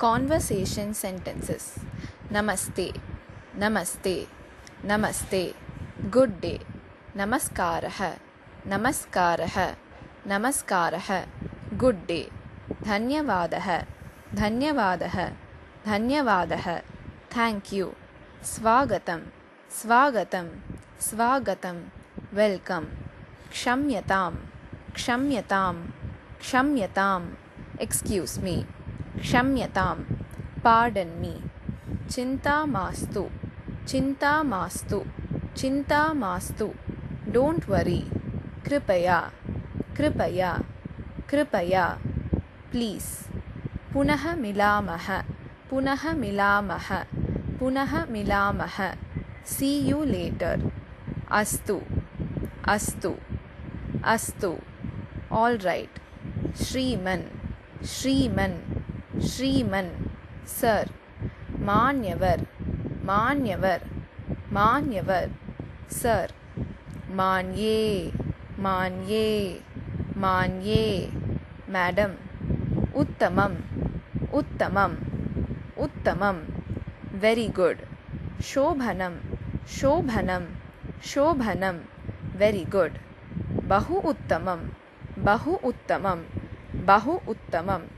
Conversation sentences Namaste, Namaste, Namaste. Good day. Namaskaraha, Namaskaraha, Namaskaraha. Good day. धन्यवादः धन्यवादः धन्यवादः thank you स्वागतं स्वागतं स्वागतं वेल्कम् क्षम्यतां क्षम्यतां क्षम्यताम् एक्स्क्यूस् मी क्षम्यतां। पार्डन् मी। चिन्ता मास्तु। चिन्ता मास्तु। चिन्ता मास्तु। Don't worry. कृपया। कृपया। कृपया। प्लीस्। पुनः मिलामः। पुनः मिलामः। पुनः मिलामः। See you later. अस्तु। अस्तु। अस्तु। All right. श्रीमन्। श्रीमन्। श्रीमन् सर् मान्यवर् मान्यवर् मान्यवर् सर् मान्ये मान्ये मान्ये मैडम उत्तमम् उत्तमम् उत्तमं वेरी गुड शोभनं शोभनं शोभनं वेरी गुड बहु उत्तमं बहु उत्तमं बहु उत्तमम्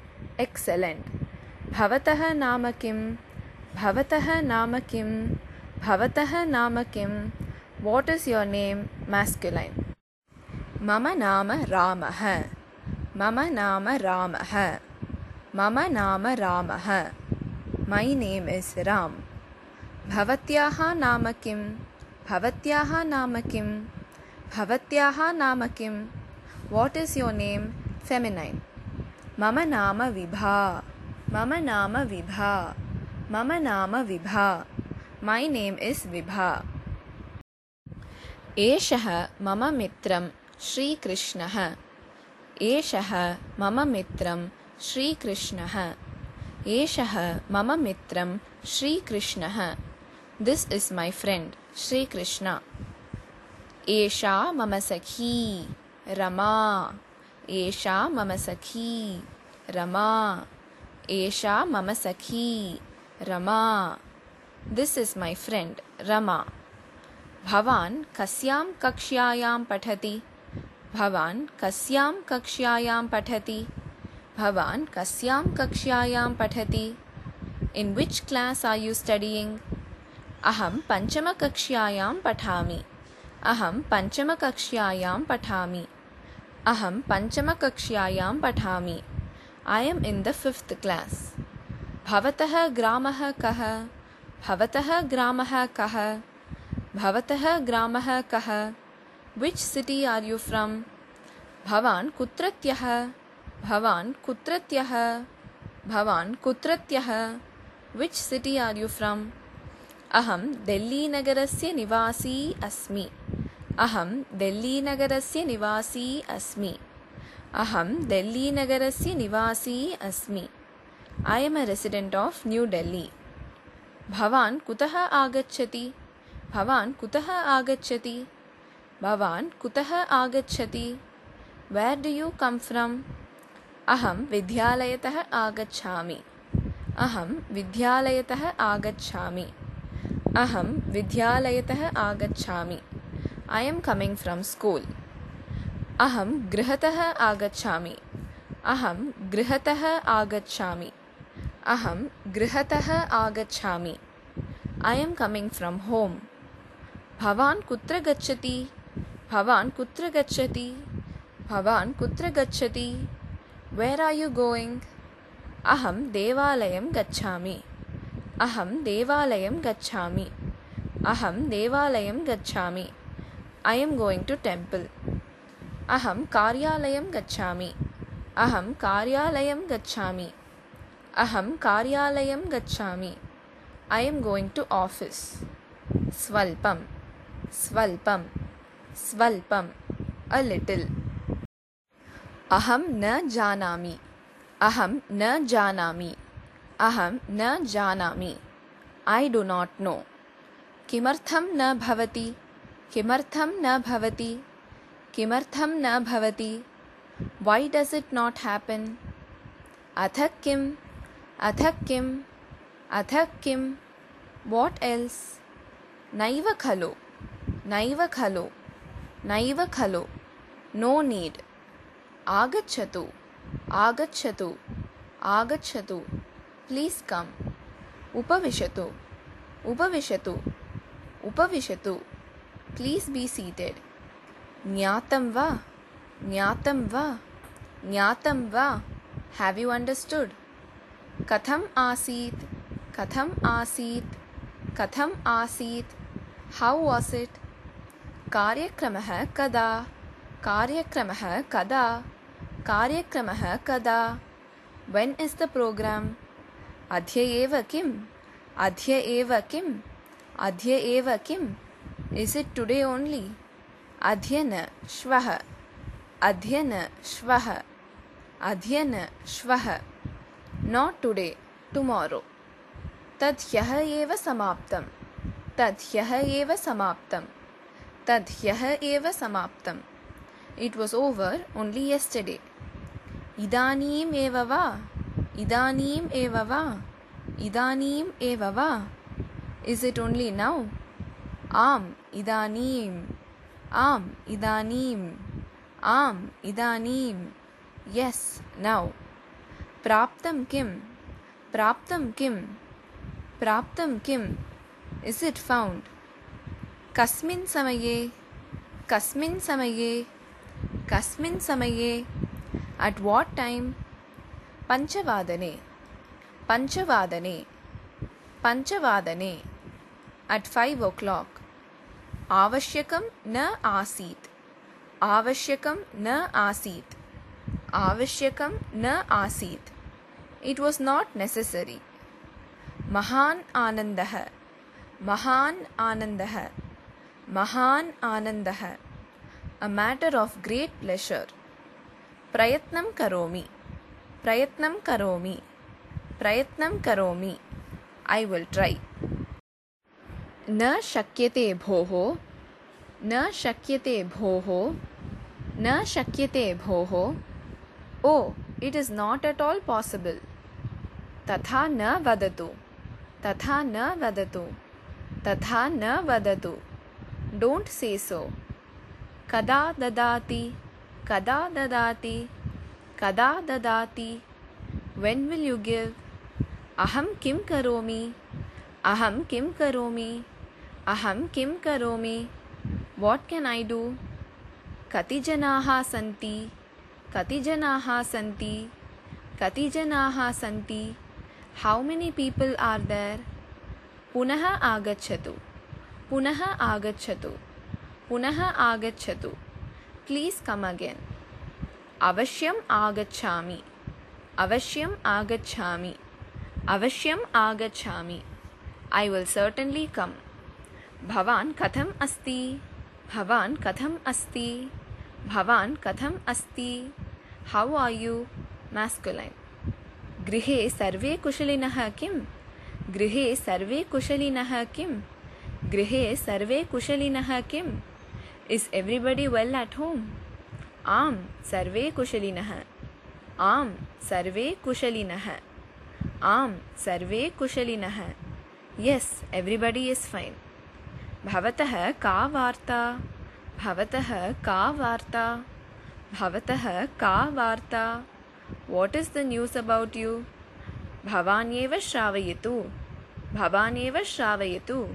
एक्सेलेण्ट् भवतः नाम किं भवतः नाम किं भवतः नाम किं what is your name masculine मम नाम रामः मम नाम रामः मम नाम रामः मै नेम् इस् राम् भवत्याः नाम किं भवत्याः नाम किं भवत्याः नाम किं what is your name feminine मम नाम विभा। मम नाम विभा। मम नाम Vibha. My name is Vibha एषः मम मित्रं श्रीकृष्णः। एषः मम मित्रं श्रीकृष्णः। एषः मम मित्रं श्रीकृष्णः। This is my friend Shrikrishna. एषा मम सखी, रमा। एषा मम सखी, रमा। एषा मम सखी, Rama. This is my friend Rama. भवान् कस्यां कक्ष्यायां पठति? भवान् कस्यां कक्ष्यायां पठति? भवान् कस्यां कक्ष्यायां पठति? In which class are you studying अहं पञ्चमकक्ष्यायां पठामि। अहं पञ्चमकक्ष्यायां पठामि। अहं पञ्चमकक्ष्यायां पठामि। I am in the fifth class भवतः ग्रामः कः? भवतः ग्रामः कः? भवतः ग्रामः कः? सिटी आर् यु फ्रम् भवान् कुत्रत्यः? भवान् कुत्रत्यः? कुत्रत्यः? सिटी आर् यु निवासी अस्मि। अहं देल्लीनगरस्य निवासी अस्मि। अहं देल्लीनगरस्य निवासी अस्मि। I am a resident of New Delhi भवान् कुतः आगच्छति? भवान् कुतः आगच्छति? भवान् कुतः आगच्छति? Where do you come from अहं विद्यालयतः आगच्छामि। अहं विद्यालयतः आगच्छामि। अहं विद्यालयतः आगच्छामि। I am coming from school अहं गृहतः आगच्छामि अहं गृहतः आगच्छामि अहं गृहतः आगच्छामि I am coming from home भवान् कुत्र गच्छति भवान् कुत्र गच्छति भवान् कुत्र गच्छति वेर् आर् यु गोयिङ्ग् अहं देवालयं गच्छामि अहं देवालयं गच्छामि अहं देवालयं गच्छामि I am going to temple अहं कार्यालयं गच्छामि अहं कार्यालयं गच्छामि अहं कार्यालयं गच्छामि I am going to office स्वल्पं स्वल्पं स्वल्पम् अ लिटिल् अहं न जानामि अहं न जानामि अहं न जानामि ऐ डु नाट् नो किमर्थं न भवति किमर्थं न भवति? किमर्थं न भवति? Why does it not happen अथ किम्? अथ किम्? अथ किं वाट् एल्स् नैव खलु। नैव खलु। नैव खलु। नो नीड् आगच्छतु। आगच्छतु। आगच्छतु। प्लीस् कम् उपविशतु। उपविशतु। उपविशतु। प्लीस् बी सीटेड् ज्ञातं वा ज्ञातं वा ज्ञातं वा हेव् यु अण्डर्स्टुड् कथम् आसीत् कथम् आसीत् कथम् आसीत् हौ वास् इट् कार्यक्रमः कदा कार्यक्रमः कदा कार्यक्रमः कदा वेन् इस् द प्रोग्राम् अद्य एव किम् अद्य एव किम् अद्य एव किम् इस् इट् टुडे ओन्ली अद्य न श्वः अद्य न श्वः अद्य न श्वः नाट् टुडे टुमारो तद् ह्यः एव समाप्तं तद् ह्यः एव समाप्तं तद् ह्यः एव समाप्तम् it was over only yesterday इदानीम् एव वा इदानीम् एव वा इदानीम् एव वा इस् इट् ओन्ली नौ आम् इदानीम् आम् इदानीम् आम् इदानीं यस् नौ प्राप्तं किं प्राप्तं किं प्राप्तं किम् इस् इट् फौण्ड् कस्मिन् समये कस्मिन् समये कस्मिन् समये अट् वाट् टैम् पञ्चवादने पञ्चवादने पञ्चवादने अट् फैव् ओ क्लाक् आवश्यकं न आसीत्। आवश्यकं न आसीत्। आवश्यकं न आसीत्। इट् वास् नाट् नेसेसरि महान् आनन्दः। महान् आनन्दः। महान् आनन्दः। A matter of great pleasure प्रयत्नं करोमि। प्रयत्नं करोमि। प्रयत्नं करोमि। ऐ विल् ट्रै न शक्यते भोः, न शक्यते भोः, न शक्यते भोः, ओ it is not at all possible तथा न वदतु, तथा न वदतु, तथा न वदतु। डोण्ट् से सो कदा ददाति कदा ददाति कदा ददाति? वेन् विल् यु गिव् अहं किं करोमि? अहं किं करोमि? अहं किं करोमि? वाट् केन् ऐ डू कति जनाः सन्ति। कति जनाः सन्ति। कति जनाः सन्ति। How many people are there पुनः आगच्छतु। पुनः आगच्छतु। पुनः आगच्छतु। प्लीस् कम् अगेन् अवश्यम् आगच्छामि। अवश्यम् आगच्छामि। अवश्यम् आगच्छामि। ऐ विल् सर्टन्लि कम् भवान् कथम् अस्ति? भवान् कथम् अस्ति? भवान् कथम् अस्ति? हौ आर् यू मास्कुलैन् गृहे सर्वे कुशलिनः किं गृहे सर्वे कुशलिनः किं गृहे सर्वे कुशलिनः किम्? Is everybody well at home आम्, सर्वे कुशलिनः। आम्, सर्वे कुशलिनः। आम्, सर्वे कुशलिनः। यस् एव्रिबडि इस् फैन् भवतः का वार्ता? भवतः का वार्ता? भवतः का वार्ता? What is the news about you भवान् एव श्रावयतु। भवान् एव श्रावयतु।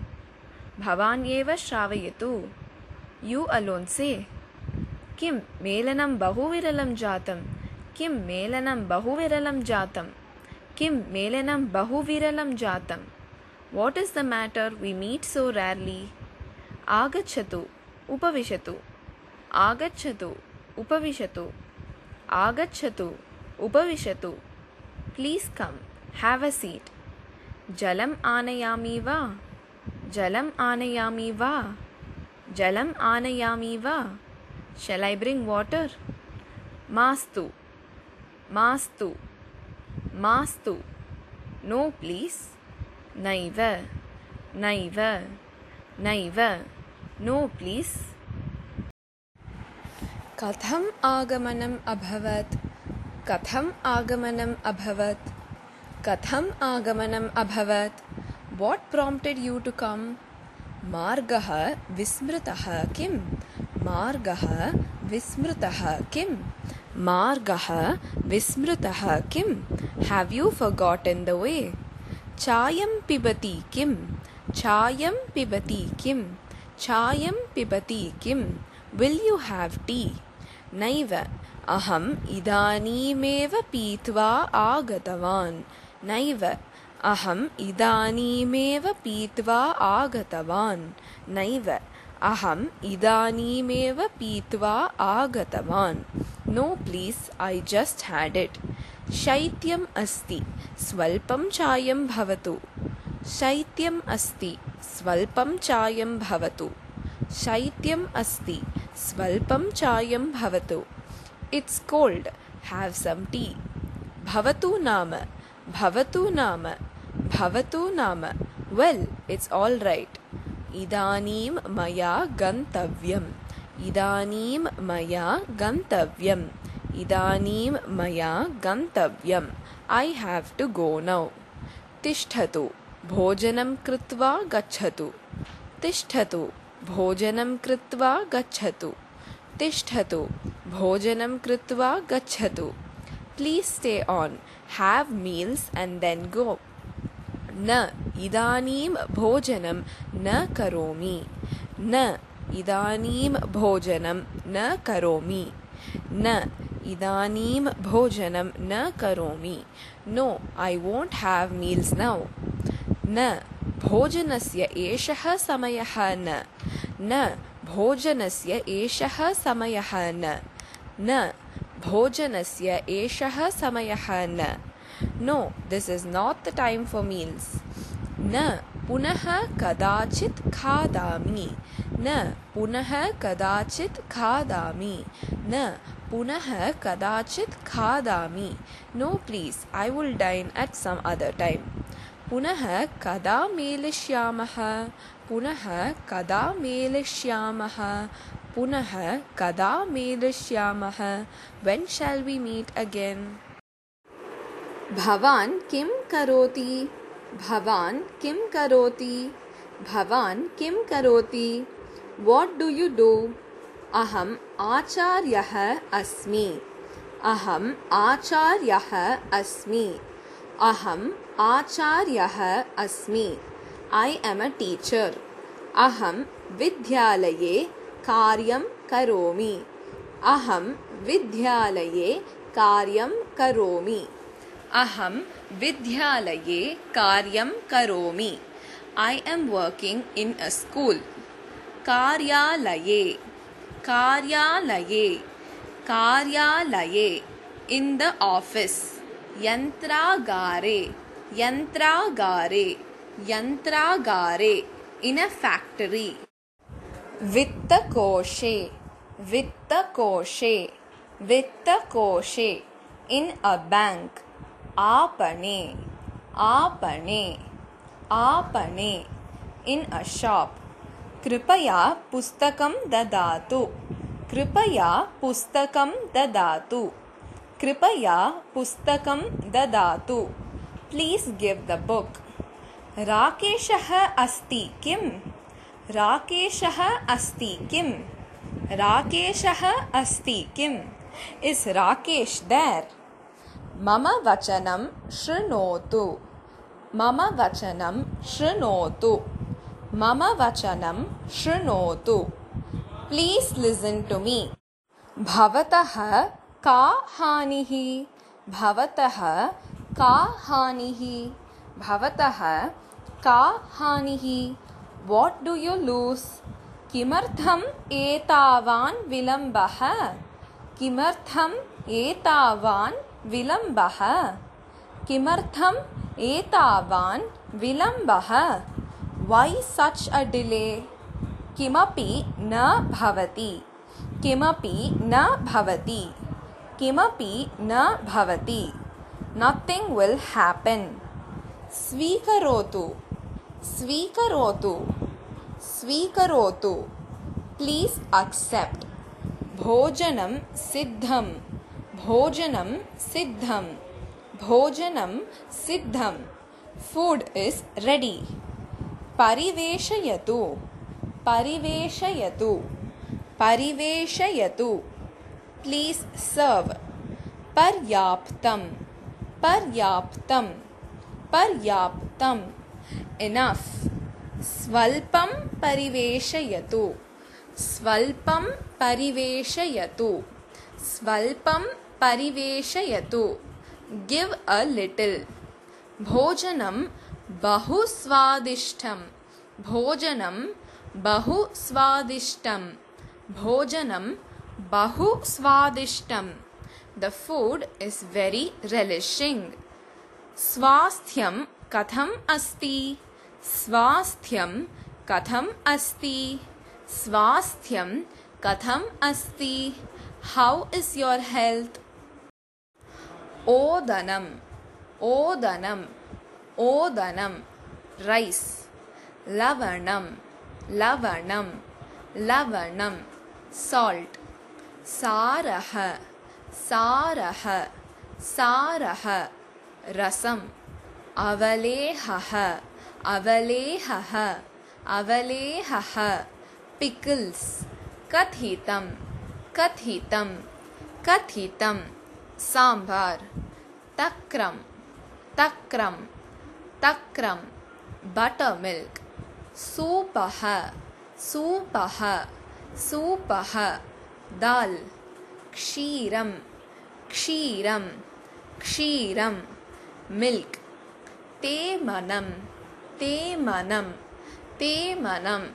भवान् एव श्रावयतु। यू अलोन् से किं मेलनं बहु विरलं जातं? किं मेलनं बहु विरलं जातं? किं मेलनं बहु विरलं जातं? What is the matter we meet so rarely आगच्छतु, उपविशतु। आगच्छतु उपविशतु। आगच्छतु, उपविशतु। Please come have a seat जलम् आनयामि वा? जलम् आनयामि वा? जलम् आनयामि वा? शेल् ऐ ब्रिङ्ग् वाटर् मास्तु। मास्तु। मास्तु। नो प्लीस् नैव। नैव। नैव। नो प्लीस् कथम् आगमनम् अभवत्। कथम् आगमनम् अभवत्। कथम् आगमनम् अभवत्। What prompted you to come मार्गः विस्मृतः किं मार्गः विस्मृतः किं मार्गः विस्मृतः किं have you forgotten the way चायं पिबति किं चायं पिबति किं चायं पिबति किं विल् यु हेव् टी नैव अहम् इदानीमेव पीत्वा आगतवान्। नैव अहम् इदानीमेव पीत्वा आगतवान्। नैव अहम् इदानीमेव पीत्वा आगतवान्। No please I just had it शैत्यम् अस्ति स्वल्पं चायं भवतु शैत्यम् अस्ति, स्वल्पं चायं भवतु। शैत्यम् अस्ति, स्वल्पं चायं भवतु। It's cold have some tea भवतु नाम भवतु नाम भवतु नाम। वेल् इट्स् आल् रैट् इदानीं मया गन्तव्यम्। इदानीं मया गन्तव्यम्। इदानीं मया गन्तव्यम्। ऐ हेव् टु गो नौ तिष्ठतु। भोजनं कृत्वा गच्छतु। तिष्ठतु। भोजनं कृत्वा गच्छतु। तिष्ठतु। भोजनं कृत्वा गच्छतु। Please stay on have meals and then go न इदानीं भोजनं न करोमि। न इदानीं भोजनं न करोमि। न इदानीं भोजनं न करोमि। No I won't have meals now न, भोजनस्य एषः समयः न। न, भोजनस्य एषः समयः न। न, भोजनस्य एषः समयः न। No this is not the time for meals न, पुनः कदाचित् खादामि। न, पुनः कदाचित् खादामि। न, पुनः कदाचित् खादामि। No please I will dine at some other time पुनः कदा मेलिष्यामः? पुनः कदा मेलिष्यामः? पुनः कदा मेलिष्यामः? When shall we meet again भवान् किं करोति? भवान् किं करोति? भवान् किं करोति? वाट् डु यु डु अहम् आचार्यः अस्मि। अहम् आचार्यः अस्मि। अहम् आचार्यः अस्मि। ऐ एम् अ टीचर् अहं विद्यालये कार्यं करोमि। अहं विद्यालये कार्यं करोमि। अहं विद्यालये कार्यं करोमि। I am working in a school कार्यालये। कार्यालये। कार्यालये। इन् द आफिस् यन्त्रागारे यन्त्रागारे यन्त्रागारे इन् अ फेक्टरी वित्तकोशे वित्तकोशे वित्तकोशे इन् अ बेङ्क् आपणे आपणे आपणे इन् अ शाप् कृपया पुस्तकं ददातु, कृपया पुस्तकं ददातु. कृपया पुस्तकं ददातु। प्लीस् गिव् द बुक् राकेशः अस्ति किम्? राकेशः अस्ति किम्? राकेशः अस्ति किम्? इस् राकेश् देर् मम वचनं शृणोतु। मम वचनं शृणोतु। मम वचनं शृणोतु। प्लीस् लिसन् टु मी भवतः का हानिः भवतः का हानिः भवतः का हानिः वाट् डु यु लूस् किमर्थम् एतावान् विलम्बः? किमर्थम् एतावान् विलम्बः? किमर्थम् एतावान् विलम्बः? वै सच् अ डिले किमपि न भवति। किमपि न भवति। किमपि न भवति। नथिङ्ग् विल् हेपन् स्वीकरोतु। स्वीकरोतु। स्वीकरोतु। प्लीस् अक्सेप्ट् भोजनं सिद्धं। भोजनं सिद्धं। भोजनं सिद्धं। फूड् इस् रेडी परिवेशयतु। परिवेशयतु। परिवेशयतु। प्लीस् सर्व पर्याप्तं पर्याप्तं पर्याप्तम् इनफ् स्वल्पं परिवेशयतु स्वल्पं परिवेशयतु स्वल्पं परिवेशयतु गिव् अ लिटिल भोजनम बहु स्वादिष्टं भोजनं बहु स्वादिष्टं भोजनं Bahu Swadishtam. The food is very relishing. Swasthyam Katham Asti. Swasthyam Katham Asti. Swasthyam Katham Asti. How is your health? Odanam. Odanam. Odanam. Rice. Lavanam. Lavanam. Lavanam. Salt. सारः सारः सारः रसम् अवलेहः अवलेहः अवलेहः पिकल्स् कथितं कथितं कथितं साम्बार् तक्रं तक्रं तक्रं बटर् मिल्क् सूपः सूपः सूपः दाल् क्षीरं क्षीरं क्षीरं मिल्क् तेमनं तेमनं तेमनं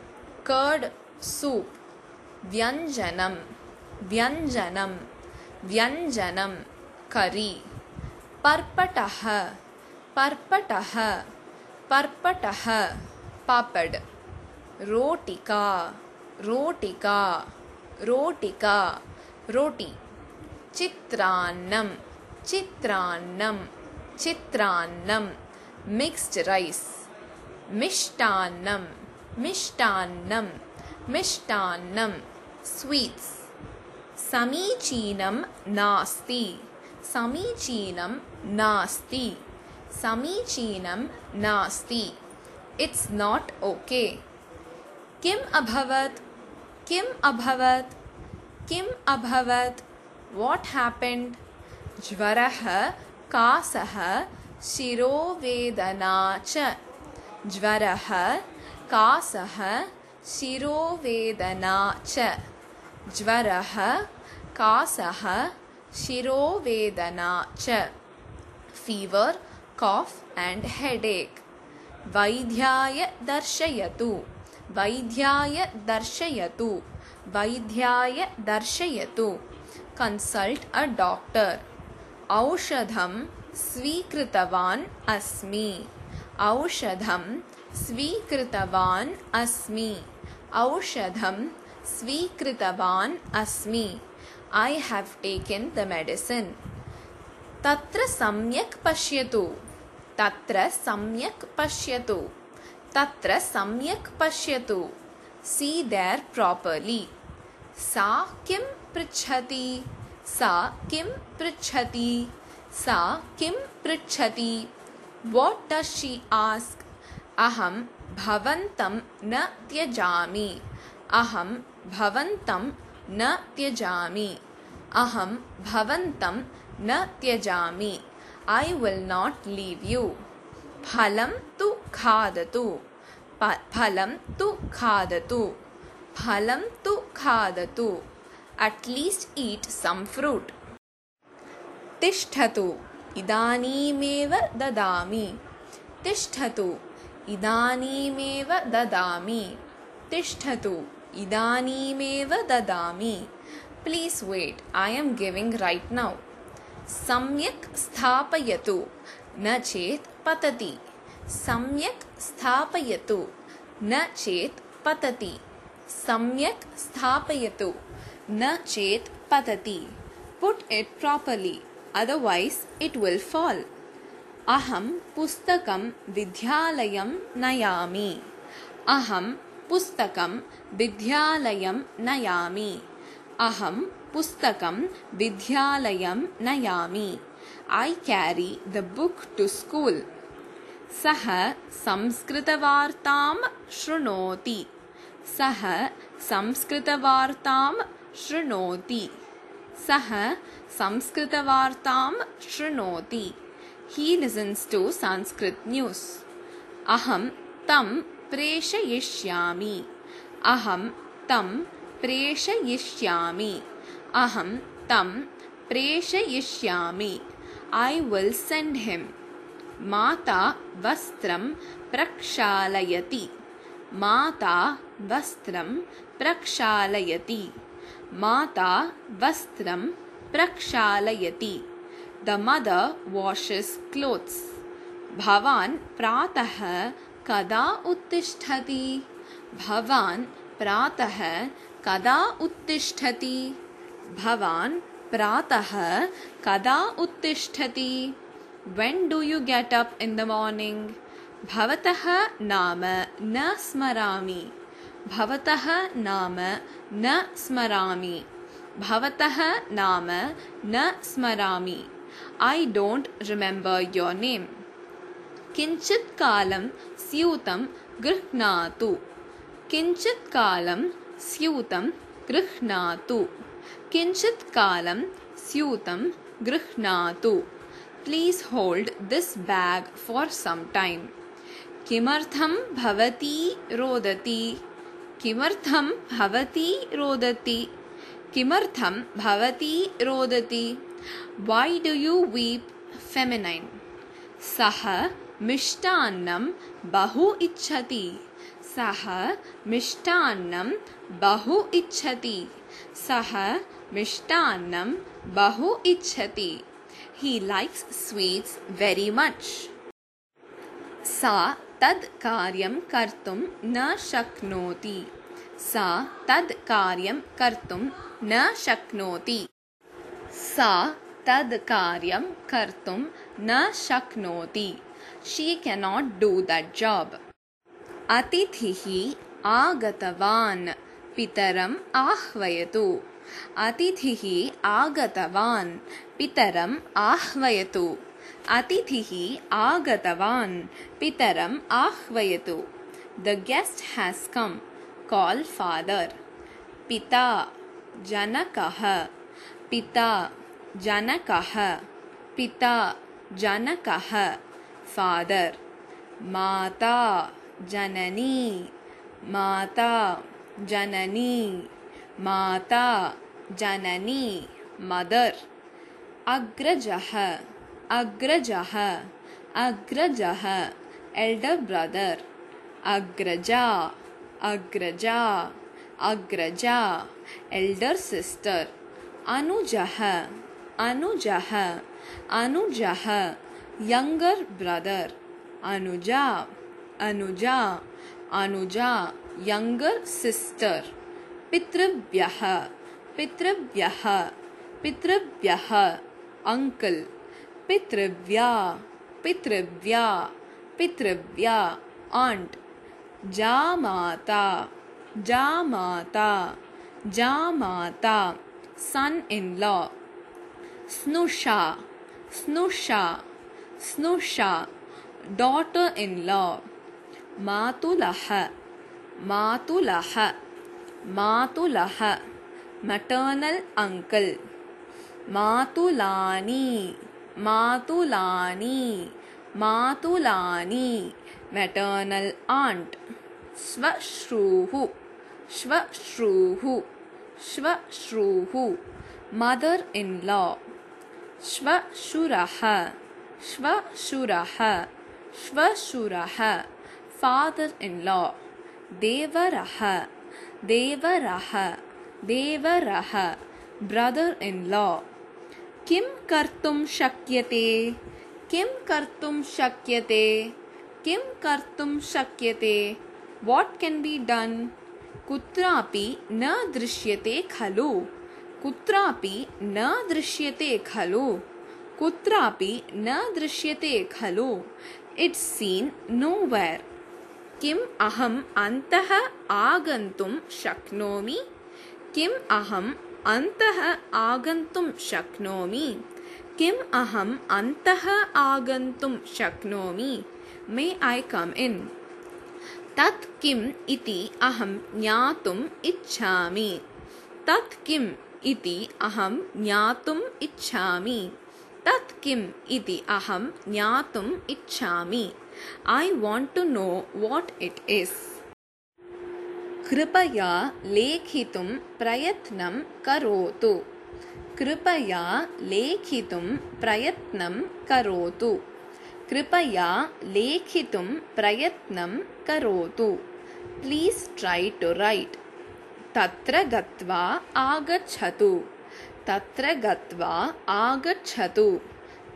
कर्ड् सूप् व्यञ्जनं व्यञ्जनं व्यञ्जनं करी, पर्पटः पर्पटः पर्पटः, पापड, रोटिका रोटिका। रोटिका, रोटी। चित्रान्नं चित्रान्नं चित्रान्नं मिक्स्ड् रैस् मिष्टान्नं मिष्टान्नं मिष्टान्नं स्वीट्स। समीचीनं नास्ति। समीचीनं नास्ति। समीचीनं नास्ति। इट्स नॉट ओके किम् अभवत्? किम् अभवत्? किम् अभवत्? वाट् हेपेण्ड् ज्वरः, कासः, शिरोवेदना च। ज्वरः, कासः, शिरोवेदना च। ज्वरः, कासः, शिरोवेदना च। फीवर् काफ् एण्ड् हेडेक् वैद्याय दर्शयतु। वैद्याय दर्शयतु। वैद्याय दर्शयतु। कन्सल्ट् अ डाक्टर् औषधं स्वीकृतवान् अस्मि। औषधं स्वीकृतवान् अस्मि। औषधं स्वीकृतवान् अस्मि। I have taken the medicine तत्र सम्यक् पश्यतु। तत्र सम्यक् पश्यतु। तत्र सम्यक् पश्यतु। सी देर् प्रापर्लि सा किं पृच्छति? सा किं पृच्छति? सा किं पृच्छति? वाट् डस् शी आस्क् अहं भवन्तं न त्यजामि। अहं भवन्तं न त्यजामि। अहं भवन्तं न त्यजामि। I will not leave you फलं तु खादतु फलं तु खादतु फलं तु खादतु at least eat some fruit तिष्ठतु इदानीमेव ददामि तिष्ठतु इदानीमेव ददामि तिष्ठतु इदानीमेव ददामि please wait I am giving right now सम्यक् स्थापयतु न चेत् पतति सम्यक् स्थापयतु। न चेत् पतति। सम्यक् स्थापयतु। न चेत् पतति। Put it properly otherwise it will fall. अहं पुस्तकं विद्यालयं नयामि। अहं पुस्तकं विद्यालयं नयामि। अहं पुस्तकं विद्यालयं नयामि। I carry the book to school. सः संस्कृतवार्तां शृणोति। सः संस्कृतवार्तां शृणोति। सः संस्कृतवार्तां शृणोति। He listens to sanskrit news. aham tam प्रेषयिष्यामि। अहं तं प्रेषयिष्यामि। अहं तं प्रेषयिष्यामि। ऐ विल् सेण्ड् हिम् माता वस्त्रं प्रक्षालयति। माता वस्त्रं प्रक्षालयति। माता वस्त्रं प्रक्षालयति। द मदर् वाशस् क्लोत्स् भवान् प्रातः कदा उत्तिष्ठति? भवान् प्रातः कदा उत्तिष्ठति? भवान् प्रातः कदा उत्तिष्ठति? when do you get up in the morning भवतः नाम न स्मरामि भवतः नाम न स्मरामि भवतः नाम न स्मरामि I don't remember your name किञ्चित् कालं स्यूतं गृह्णातु किञ्चित् कालं स्यूतं गृह्णातु किञ्चित् कालं स्यूतं गृह्णातु Please hold this bag for some time किमर्थं भवती रोदति? किमर्थं भवती रोदति? किमर्थं भवती रोदति? Why do you weep feminine सः मिष्टान्नं बहु इच्छति। सः मिष्टान्नं बहु इच्छति। सः मिष्टान्नं बहु इच्छति। He likes sweets very much सा तद् कार्यं कर्तुं न शक्नोति सा तद् कार्यं कर्तुं न शक्नोति सा तद् कार्यं कर्तुं न शक्नोति she cannot do that job अतिथिः आगतवान् पितरम् आह्वयतु अतिथिः आगतवान् पितरम् आह्वयतु। अतिथिः आगतवान्। पितरम् आह्वयतु। The guest has come call father पिता, जनकः। पिता जनकः। पिता, जनकः। फादर् माता, जननी। माता जननी। माता, जननी। मदर् अग्रजः अग्रजः अग्रजः एल्डर् ब्रदर् अग्रजा अग्रजा अग्रजा एल्डर् सिस्टर् अनुजः अनुजः अनुजः यङ्गर् ब्रदर् अनुजा अनुजा अनुजा यङ्गर् सिस्टर् पितृभ्यः पितृभ्यः पितृभ्यः uncle, Pitrivya, Pitrivya, Pitrivya, aunt, Jamata, Jamata, Jamata, son in law, Snusha, Snusha, Snusha, daughter in law, Matulaha, Matulaha, Matulaha, maternal uncle. மாதுலானி மாதுலானி மாதுலானி மெட்டர்னல் ஆண்ட் ஸ்வஸ்ரூஹு ஸ்வஸ்ரூஹு ஸ்வஸ்ரூஹு மதர் இன் லா ஸ்வசுரஹ ஸ்வசுரஹ ஸ்வசுரஹ ஃபாதர் இன் லா தேவரஹ தேவரஹ தேவரஹ brother in law किं कर्तुं शक्यते? किं कर्तुं शक्यते? किं कर्तुं शक्यते? वाट् केन् बि डन् कुत्रापि न दृश्यते खलु। कुत्रापि न दृश्यते खलु। कुत्रापि न दृश्यते खलु। इट्स् सीन् नो वेर् किम् अहम् अन्तः आगन्तुं शक्नोमि? किम् अहम् अन्तः आगन्तुं शक्नोमि। किम् अहम् अन्तः आगन्तुं शक्नोमि? मे ऐ कम् इन् तत् किम् इति अहं ज्ञातुम् इच्छामि। तत् किम् इति अहं ज्ञातुम् इच्छामि। तत् किम् इति अहं ज्ञातुम् इच्छामि। I want to know what it is कृपया लेखितुं प्रयत्नं करोतु। कृपया लेखितुं प्रयत्नं करोतु। कृपया लेखितुं प्रयत्नं करोतु। प्लीस् ट्रै टु रैट् तत्र गत्वा आगच्छतु। तत्र गत्वा आगच्छतु।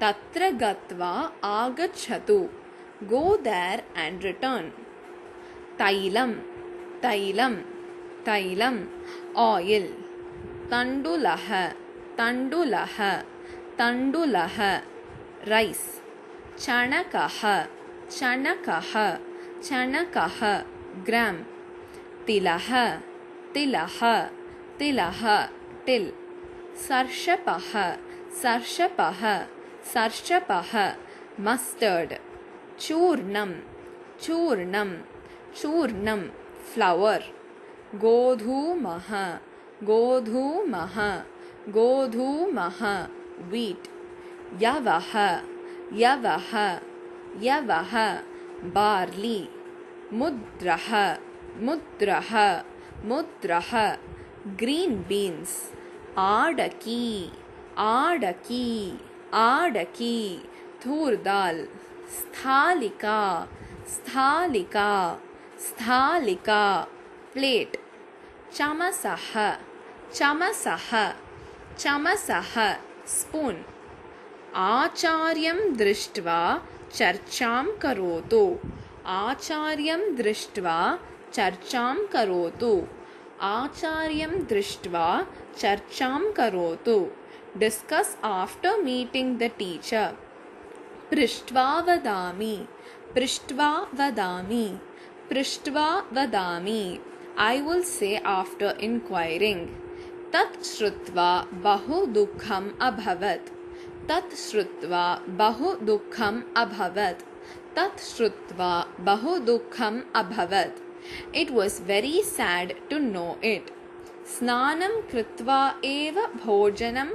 तत्र गत्वा आगच्छतु। गो देर् एण्ड् रिटर्न् तैलं तैलं तैलम् आयिल् तण्डुलः तण्डुलः तण्डुलः रैस् चणकः चणकः चणकः ग्राम् तिलः तिलः तिलः टिल् सर्षपः सर्षपः सर्षपः मस्टर्ड् चूर्णं चूर्णं चूर्णं फ्लवर् गोधूमः गोधूमः गोधूमः वीट् यवः यवः यवः बार्लि मुद्रः मुद्रः मुद्रः ग्रीन् बीन्स् आडकी आडकी आडकी. धूर्दाल्, स्थालिका स्थालिका. स्थालिका प्लेट् चमसः चमसः चमसः स्पून् आचार्यं दृष्ट्वा चर्चां करोतु आचार्यं दृष्ट्वा चर्चां करोतु आचार्यं दृष्ट्वा चर्चां करोतु discuss after meeting the teacher पृष्ट्वा वदामि पृष्ट्वा वदामि पृष्ट्वा वदामि। ऐ विल् से आफ्टर् इन्क्वैरिङ्ग् तत् श्रुत्वा बहु दुःखम् अभवत्। तत् श्रुत्वा बहु दुःखम् अभवत्। तत् श्रुत्वा बहु दुःखम् अभवत्। It was very sad to know it स्नानं कृत्वा एव भोजनं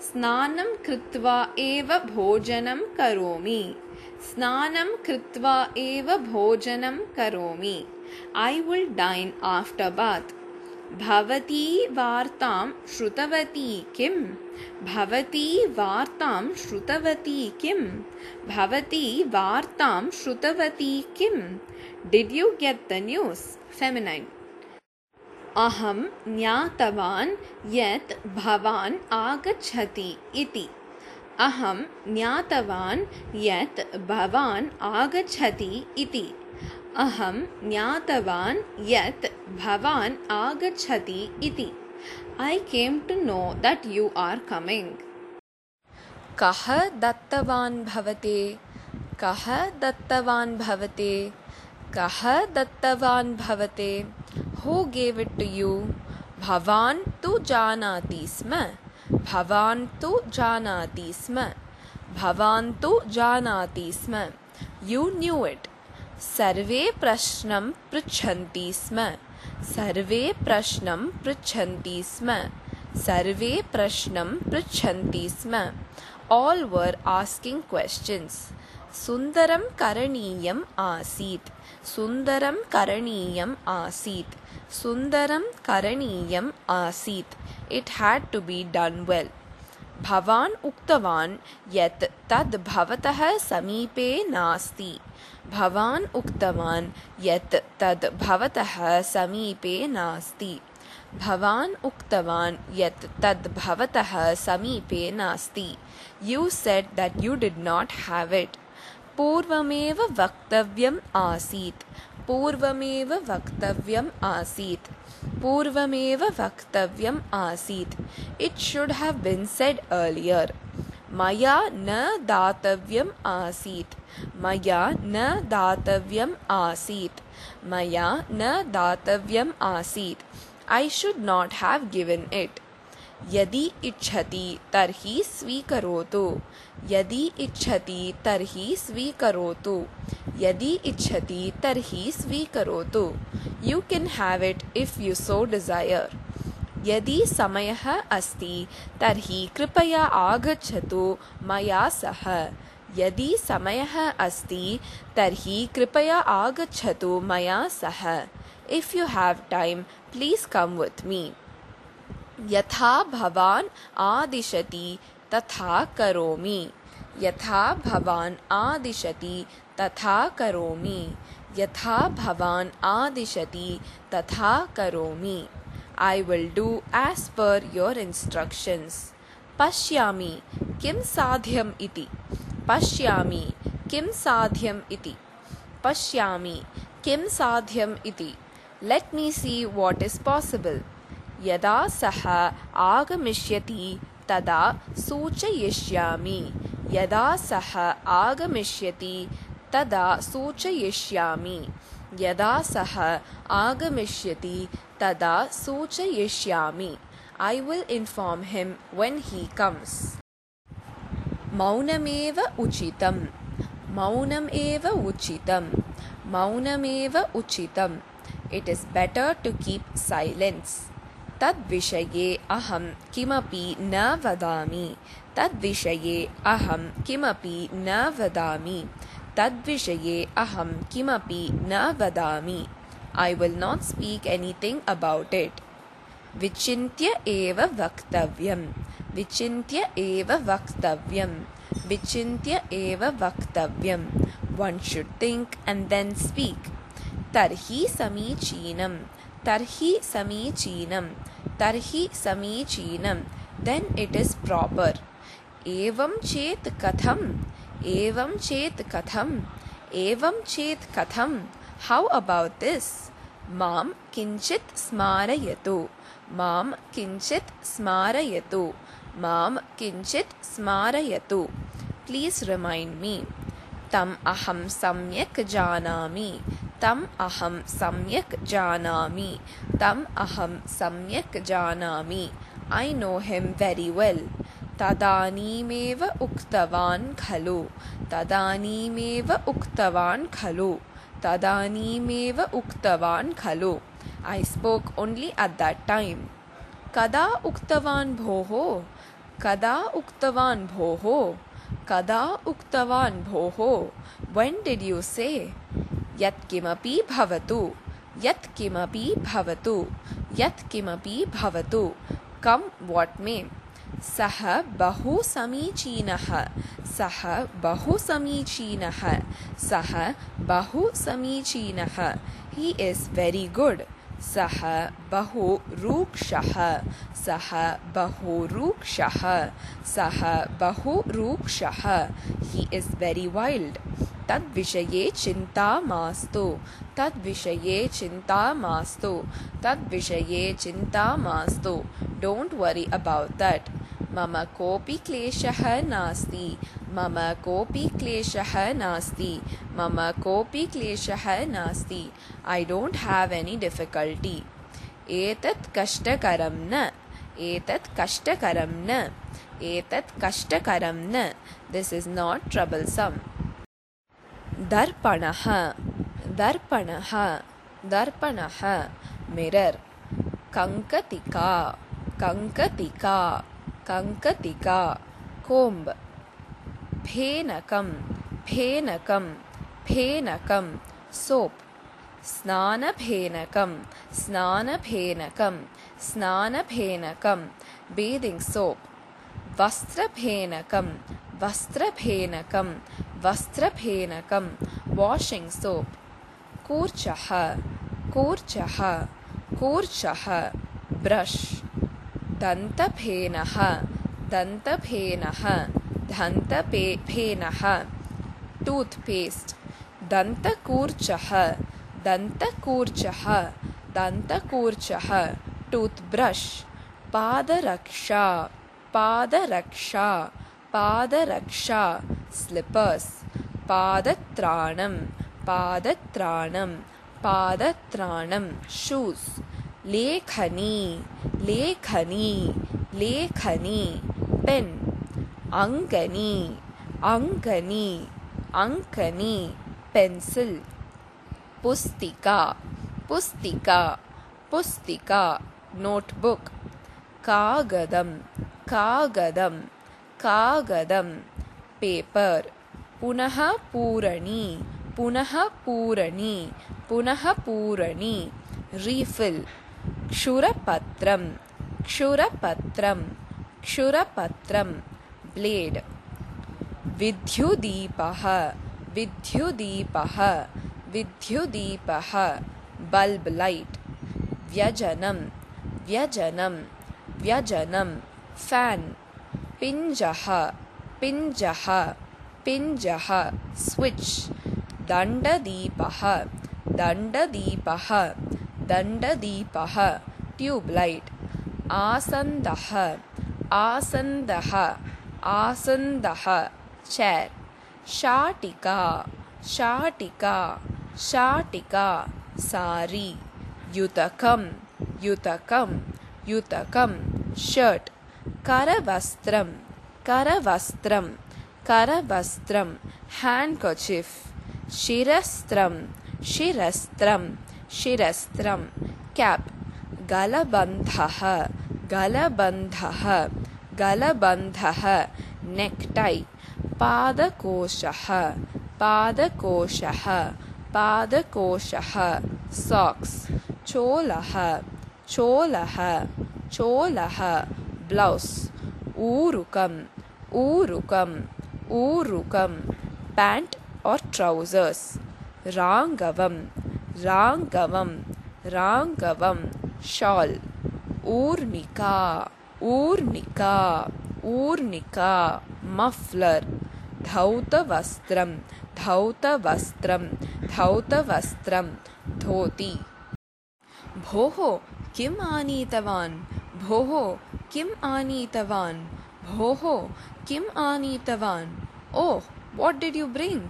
स्नानं भोजनं करोमि। स्नानं कृत्वा एव भोजनं करोमि। ऐ विल् डैन् आफ्टर् बात् भवती वार्तां श्रुतवती किं? भवती वार्तां श्रुतवती किं? भवती वार्तां श्रुतवती किं? Did you get the news feminine अहं ज्ञातवान् यत् भवान् आगच्छति इति। अहं ज्ञातवान् यत् भवान् आगच्छति इति। अहं ज्ञातवान् यत् भवान् आगच्छति इति। I came to know that you are coming कः दत्तवान् भवते? कः दत्तवान् भवते? कः दत्तवान् भवते? Who gave it to you भवान् तु जानाति स्म। भवान् तु जानाति स्म। भवान् तु जानाति स्म। यू न्यू इट् सर्वे प्रश्नं पृच्छन्ति स्म। सर्वे प्रश्नं पृच्छन्ति स्म। सर्वे प्रश्नं पृच्छन्ति स्म। आल् वर् आस्किङ्ग् क्वेश्चन्स् सुन्दरं करणीयम् आसीत्। सुन्दरं करणीयम् आसीत्। सुन्दरं करणीयम् आसीत्। It had to be done well भवान् उक्तवान् यत् तद् भवतः समीपे नास्ति। भवान् उक्तवान् यत् तद् भवतः समीपे नास्ति। भवान् उक्तवान् यत् तद् भवतः समीपे नास्ति। You said that you did not have it पूर्वमेव वक्तव्यम् आसीत्। पूर्वमेव वक्तव्यम् आसीत्। पूर्वमेव वक्तव्यम् आसीत्। It should have been said earlier मया न दातव्यम् आसीत्। मया न दातव्यम् आसीत्। मया न दातव्यम् आसीत्। I should not have given it यदि इच्छति तर्हि स्वीकरोतु। यदि इच्छति तर्हि स्वीकरोतु। यदि इच्छति तर्हि स्वीकरोतु। You can have it if you so desire यदि समयः अस्ति तर्हि कृपया आगच्छतु मया सह। यदि समयः अस्ति तर्हि कृपया आगच्छतु मया सह। If you have time please come with me यथा भवान् आदिशति, तथा करोमि। यथा भवान् आदिशति, तथा करोमि। यथा भवान् आदिशति, तथा करोमि। I will do as per your instructions पश्यामि, किं साध्यम् इति? पश्यामि, किं साध्यम् इति? पश्यामि, किं साध्यम् इति? Let me see what is possible यदा सः आगमिष्यति तदा सूचयिष्यामि। यदा सः आगमिष्यति तदा सूचयिष्यामि। यदा सः आगमिष्यति तदा सूचयिष्यामि। I will inform him when he comes मौनमेव उचितं मौनम् एव उचितं मौनमेव उचितम्। It is better to keep silence तद्विषये अहं किमपि न वदामि। तद्विषये अहं किमपि न वदामि। तद्विषये अहं किमपि न वदामि। I will not speak anything about it विचिन्त्य एव वक्तव्यं विचिन्त्य एव वक्तव्यं विचिन्त्य एव वक्तव्यं one should think and then speak तर्हि समीचीनं तर्हि समीचीनं तर्हि समीचीनं देन् इट् इस् प्रापर् एवं चेत् कथम्, एवं चेत् कथम्, एवं चेत् कथं हौ अबौट् दिस् माँ किञ्चित् स्मारयतु। माँ किञ्चित् स्मारयतु। माँ किञ्चित् स्मारयतु। प्लीस् रिमैण्ड् मी तम् अहम सम्यक् जानामि। तम अहम सम्यक् जानामि। तम् अहं सम्यक् जानामि। I know him very well तदानीमेव उक्तवान् खलु। तदानीमेव उक्तवान् खलु। तदानीमेव उक्तवान् खलु। I spoke only at that time कदा उक्तवान् भोः? कदा उक्तवान् भोः? कदा उक्तवान्, भोः? वेन् डिड् यु से यत्किमपि भवतु यत्किमपि भवतु यत्किमपि भवतु, कम् वाट् मे सः बहु समीचीनः सः बहु समीचीनः सः बहु समीचीनः ही इस् वेरी गुड् सः बहु रूक्षः। सः बहु रूक्षः। सः बहु रूक्षः। ही इस् वेरि वैल्ड् तद्विषये चिन्ता मास्तु तद्विषये चिन्ता मास्तु तद्विषये चिन्ता मास्तु डोण्ट् वरि अबौट् दट् मम कोऽपि क्लेशः नास्ति मम कोऽपि क्लेशः नास्ति मम कोऽपि क्लेशः नास्ति I don't have any difficulty एतत् कष्टकरं न एतत् कष्टकरं न एतत् कष्टकरं न दिस् इस् नाट् ट्रबल्सम् दर्पणः दर्पणः दर्पणः मिरर् कङ्कतिका कङ्कतिका कङ्कतिका कोम्ब् फेनकं फेनकं फेनकं सोप् स्नानफेनकं स्नानफेनकं स्नानफेनकं बेदिङ्ग् सोप् वस्त्रफेनकं वस्त्रफेनकं वस्त्रफेनकं वाशिङ्ग् सोप् कूर्चः कूर्चः कूर्चः ब्रश् दन्तफेनः दन्तफेनः दन्तपे फेनः टूथपेस्ट् दन्तकूर्चः दन्तकूर्चः दन्तकूर्चः टूथब्रश् पादरक्षा पादरक्षा பாதரக்ஷா ஸ்லிப்பர்ஸ் பாதத்ராணம் பாதத்ராணம் பாதத்ராணம். ஷூஸ் லேகனி லேகனி லேகனி பென் அங்கனி அங்கனி அங்கனி பென்சில் புஸ்திகா புஸ்திகா புஸ்திகா. நோட்புக் காகதம் காகதம். कागदम। पेपर। पुनः पूरणी। पुनः पूरणी। पुनः पूरणी। रीफिल। क्षुरपत्रं क्षुरपत्रं क्षुरपत्रं ब्लेड। विद्युदीपः। विद्युदीपः। विद्युदीपः। बल्ब लाइट व्यजनं व्यजनं व्यजनं फ़ैन। पिञ्जः पिञ्जः पिञ्जः स्विच दण्डदीपः दण्डदीपः दण्डदीपः ट्यूब्लैट् आसन्दः आसन्दः आसन्दः चेर् शाटिका शाटिका शाटिका सारी युतकं युतकं युतकं शर्ट् करवस्त्रं करवस्त्रं करवस्त्रं हेण्ड्कचिफ् शिरस्त्रं शिरस्त्रं शिरस्त्रं केप् गलबन्धः गलबन्धः गलबन्धः नेक्टै पादकोशः पादकोशः पादकोशः साक्स् चोलः चोलः चोलः ब्लौस् ऊरुकम् ऊरुकम् ऊरुकं पेण्ट् और ट्रौसर्स् राङ्गवं राङ्गवं राङ्गवं शाल् ऊर्मिका ऊर्मिका ऊर्मिका मफ्लर् धौतवस्त्रं धौतवस्त्रं धौतवस्त्रं धोती भोः किम् आनीतवान् भोः किम् आनीतवान्? भोः किम् आनीतवान्? Oh what did you bring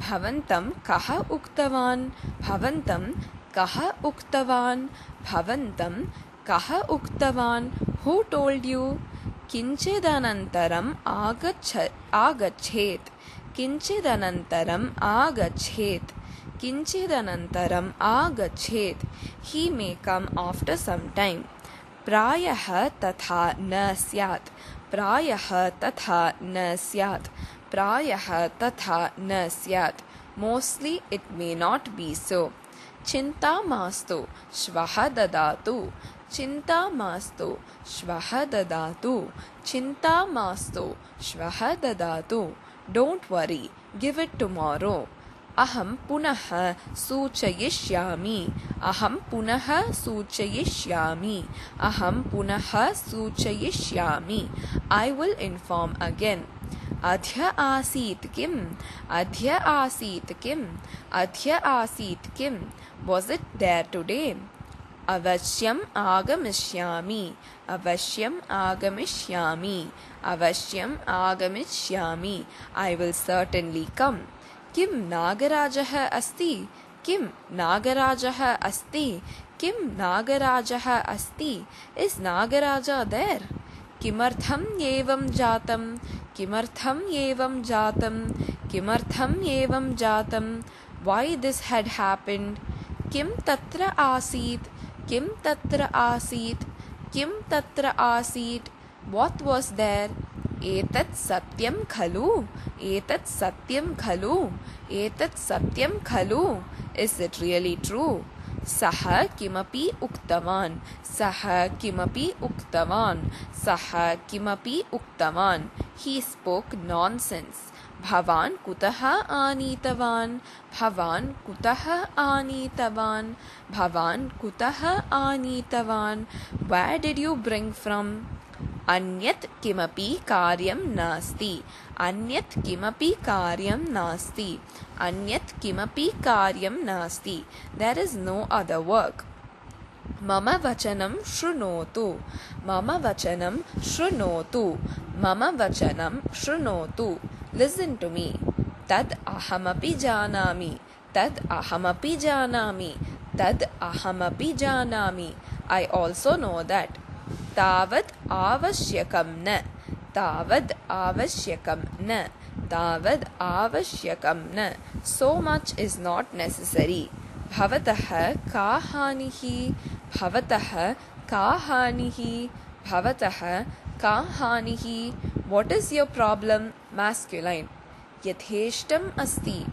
भवन्तं कः उक्तवान्? भवन्तं कः उक्तवान्? भवन्तं कः उक्तवान्? हू टोल्ड् यू किञ्चिदनन्तरम् आगच्छ, आगच्छेत्। किञ्चिदनन्तरम् आगच्छेत्। किञ्चिदनन्तरम् आगच्छेत्। हि मे कम् आफ्टर् सम् टैम् प्रायः तथा न स्यात्। प्रायः तथा न स्यात्। प्रायः तथा न स्यात्। Mostly it may not be so चिन्ता मास्तु, श्वः ददातु। चिन्ता मास्तु, श्वः ददातु। चिन्ता मास्तु, श्वः ददातु। Don't worry give it tomorrow अहं पुनः सूचयिष्यामि। अहं पुनः सूचयिष्यामि। अहं पुनः सूचयिष्यामि। ऐ विल् इन्फार्म् अगेन् अद्य आसीत् किम्? अद्य आसीत् किम्? अद्य आसीत् किम्? वास् इट् देर् टुडे अवश्यम् आगमिष्यामि। अवश्यम् आगमिष्यामि। अवश्यम् आगमिष्यामि। ऐ विल् सर्टन्लि कम् किं नागराजः अस्ति? किं नागराजः अस्ति? किं नागराजः अस्ति? Is Nagaraj there? किमर्थम् एवं जातं किमर्थम् एवं जातं किमर्थम् एवं जातं वै दिस् हेड् हेपन्ड् किं तत्र आसीत्? किं तत्र आसीत्? किं तत्र आसीत्? वाट् वास् देर् एतत् सत्यं खलु। एतत् सत्यं खलु। एतत् सत्यं खलु। इस् इट् रियलि ट्रू सः किमपि उक्तवान्। सः किमपि उक्तवान्। सः किमपि उक्तवान्। ही स्पोक् नान्सेन्स् भवान् कुतः आनीतवान्? भवान् कुतः आनीतवान्? भवान् कुतः आनीतवान्? Where did you bring from अन्यत् किमपि कार्यं नास्ति। अन्यत् किमपि कार्यं नास्ति। अन्यत् किमपि कार्यं नास्ति। There is no other work मम वचनं शृणोतु। मम वचनं शृणोतु। मम वचनं शृणोतु। लिसन् टु मी तद् अहमपि जानामि। तद् अहमपि जानामि। तद् अहमपि जानामि। ऐ आल्सो नो देट् तावद् आवश्यकं न। तावद् आवश्यकं न। तावद् आवश्यकं न। So much is not necessary भवतः का हानिः? भवतः का हानिः? भवतः का हानिः? What is your problem masculine यथेष्टम् अस्ति।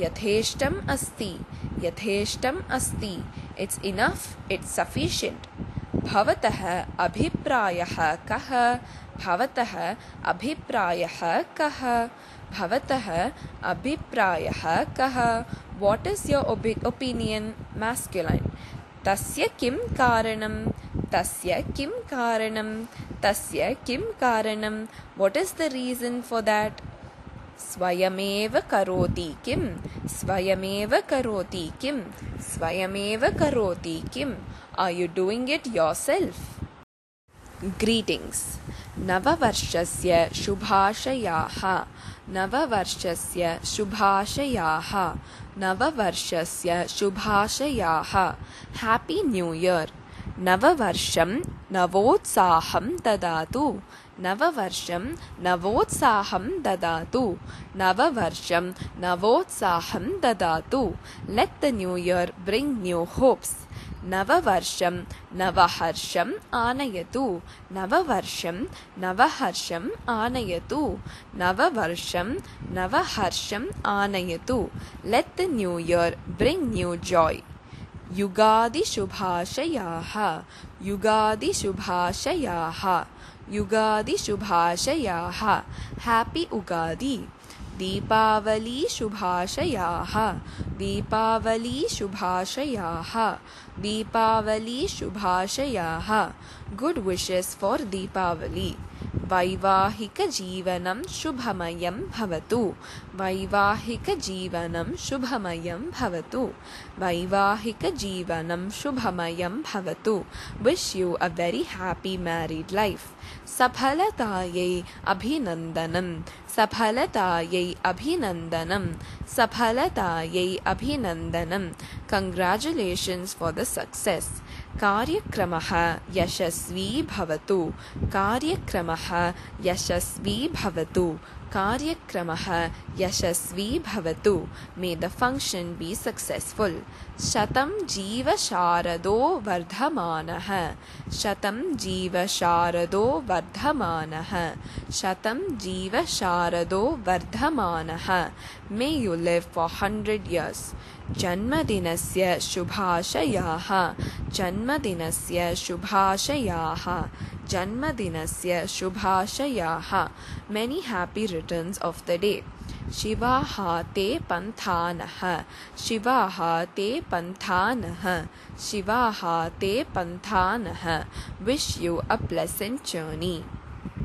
यथेष्टम् अस्ति। यथेष्टम् अस्ति। इट्स् इनफ् इट्स् सफिशियण्ट् भवतः अभिप्रायः कः? भवतः अभिप्रायः कः? भवतः अभिप्रायः कः? What is your opinion masculine तस्य किं कारणं? तस्य किं कारणं? तस्य किं कारणं? What is the reason for that स्वयमेव करोति किं? स्वयमेव करोति किं? स्वयमेव करोति किम् are you doing it yourself greetings नववर्षस्य शुभाशयाः नववर्षस्य शुभाशयाः नववर्षस्य शुभाशयाः happy new year नववर्षं नवोत्साहं ददातु नववर्षं नवोत्साहं ददातु। नववर्षं नवोत्साहं ददातु। Let the new year bring new hopes नववर्षं नवहर्षम् आनयतु। नववर्षं नवहर्षम् आनयतु। नववर्षं नवहर्षम् आनयतु। Let the new year bring new joy युगादिशुभाशयाः। युगादिशुभाशयाः युगादिशुभाशयाः हेपी उगादि दीपावलीशुभाशयाः दीपावली शुभाशयाः। गुड विशेस फॉर दीपावली वैवाहिकजीवनं शुभमयं भवतु वैवाहिकजीवनं शुभमयं भवतु वैवाहिकजीवनं शुभमयं भवतु wish you a very happy married life सफलतायै अभिनन्दनं सफलतायै अभिनन्दनं सफलतायै अभिनन्दनं कङ्ग्राचुलेशन्स् फार् द सक्सेस् कार्यक्रमः यशस्वी भवतु। कार्यक्रमः यशस्वी भवतु। कार्यक्रमः यशस्वी भवतु। May the function be successful शतं जीवशारदो वर्धमानः। शतं जीवशारदो वर्धमानः। शतं जीवशारदो वर्धमानः। May you live for hundred years जन्मदिनस्य शुभाशयाः। जन्मदिनस्य शुभाशयाः। जन्मदिनस्य शुभाशयाः। Many happy returns of the day शिवाः ते पन्थानः। शिवाहाते पन्थानः। शिवाहाते पन्थानः। Wish you a pleasant journey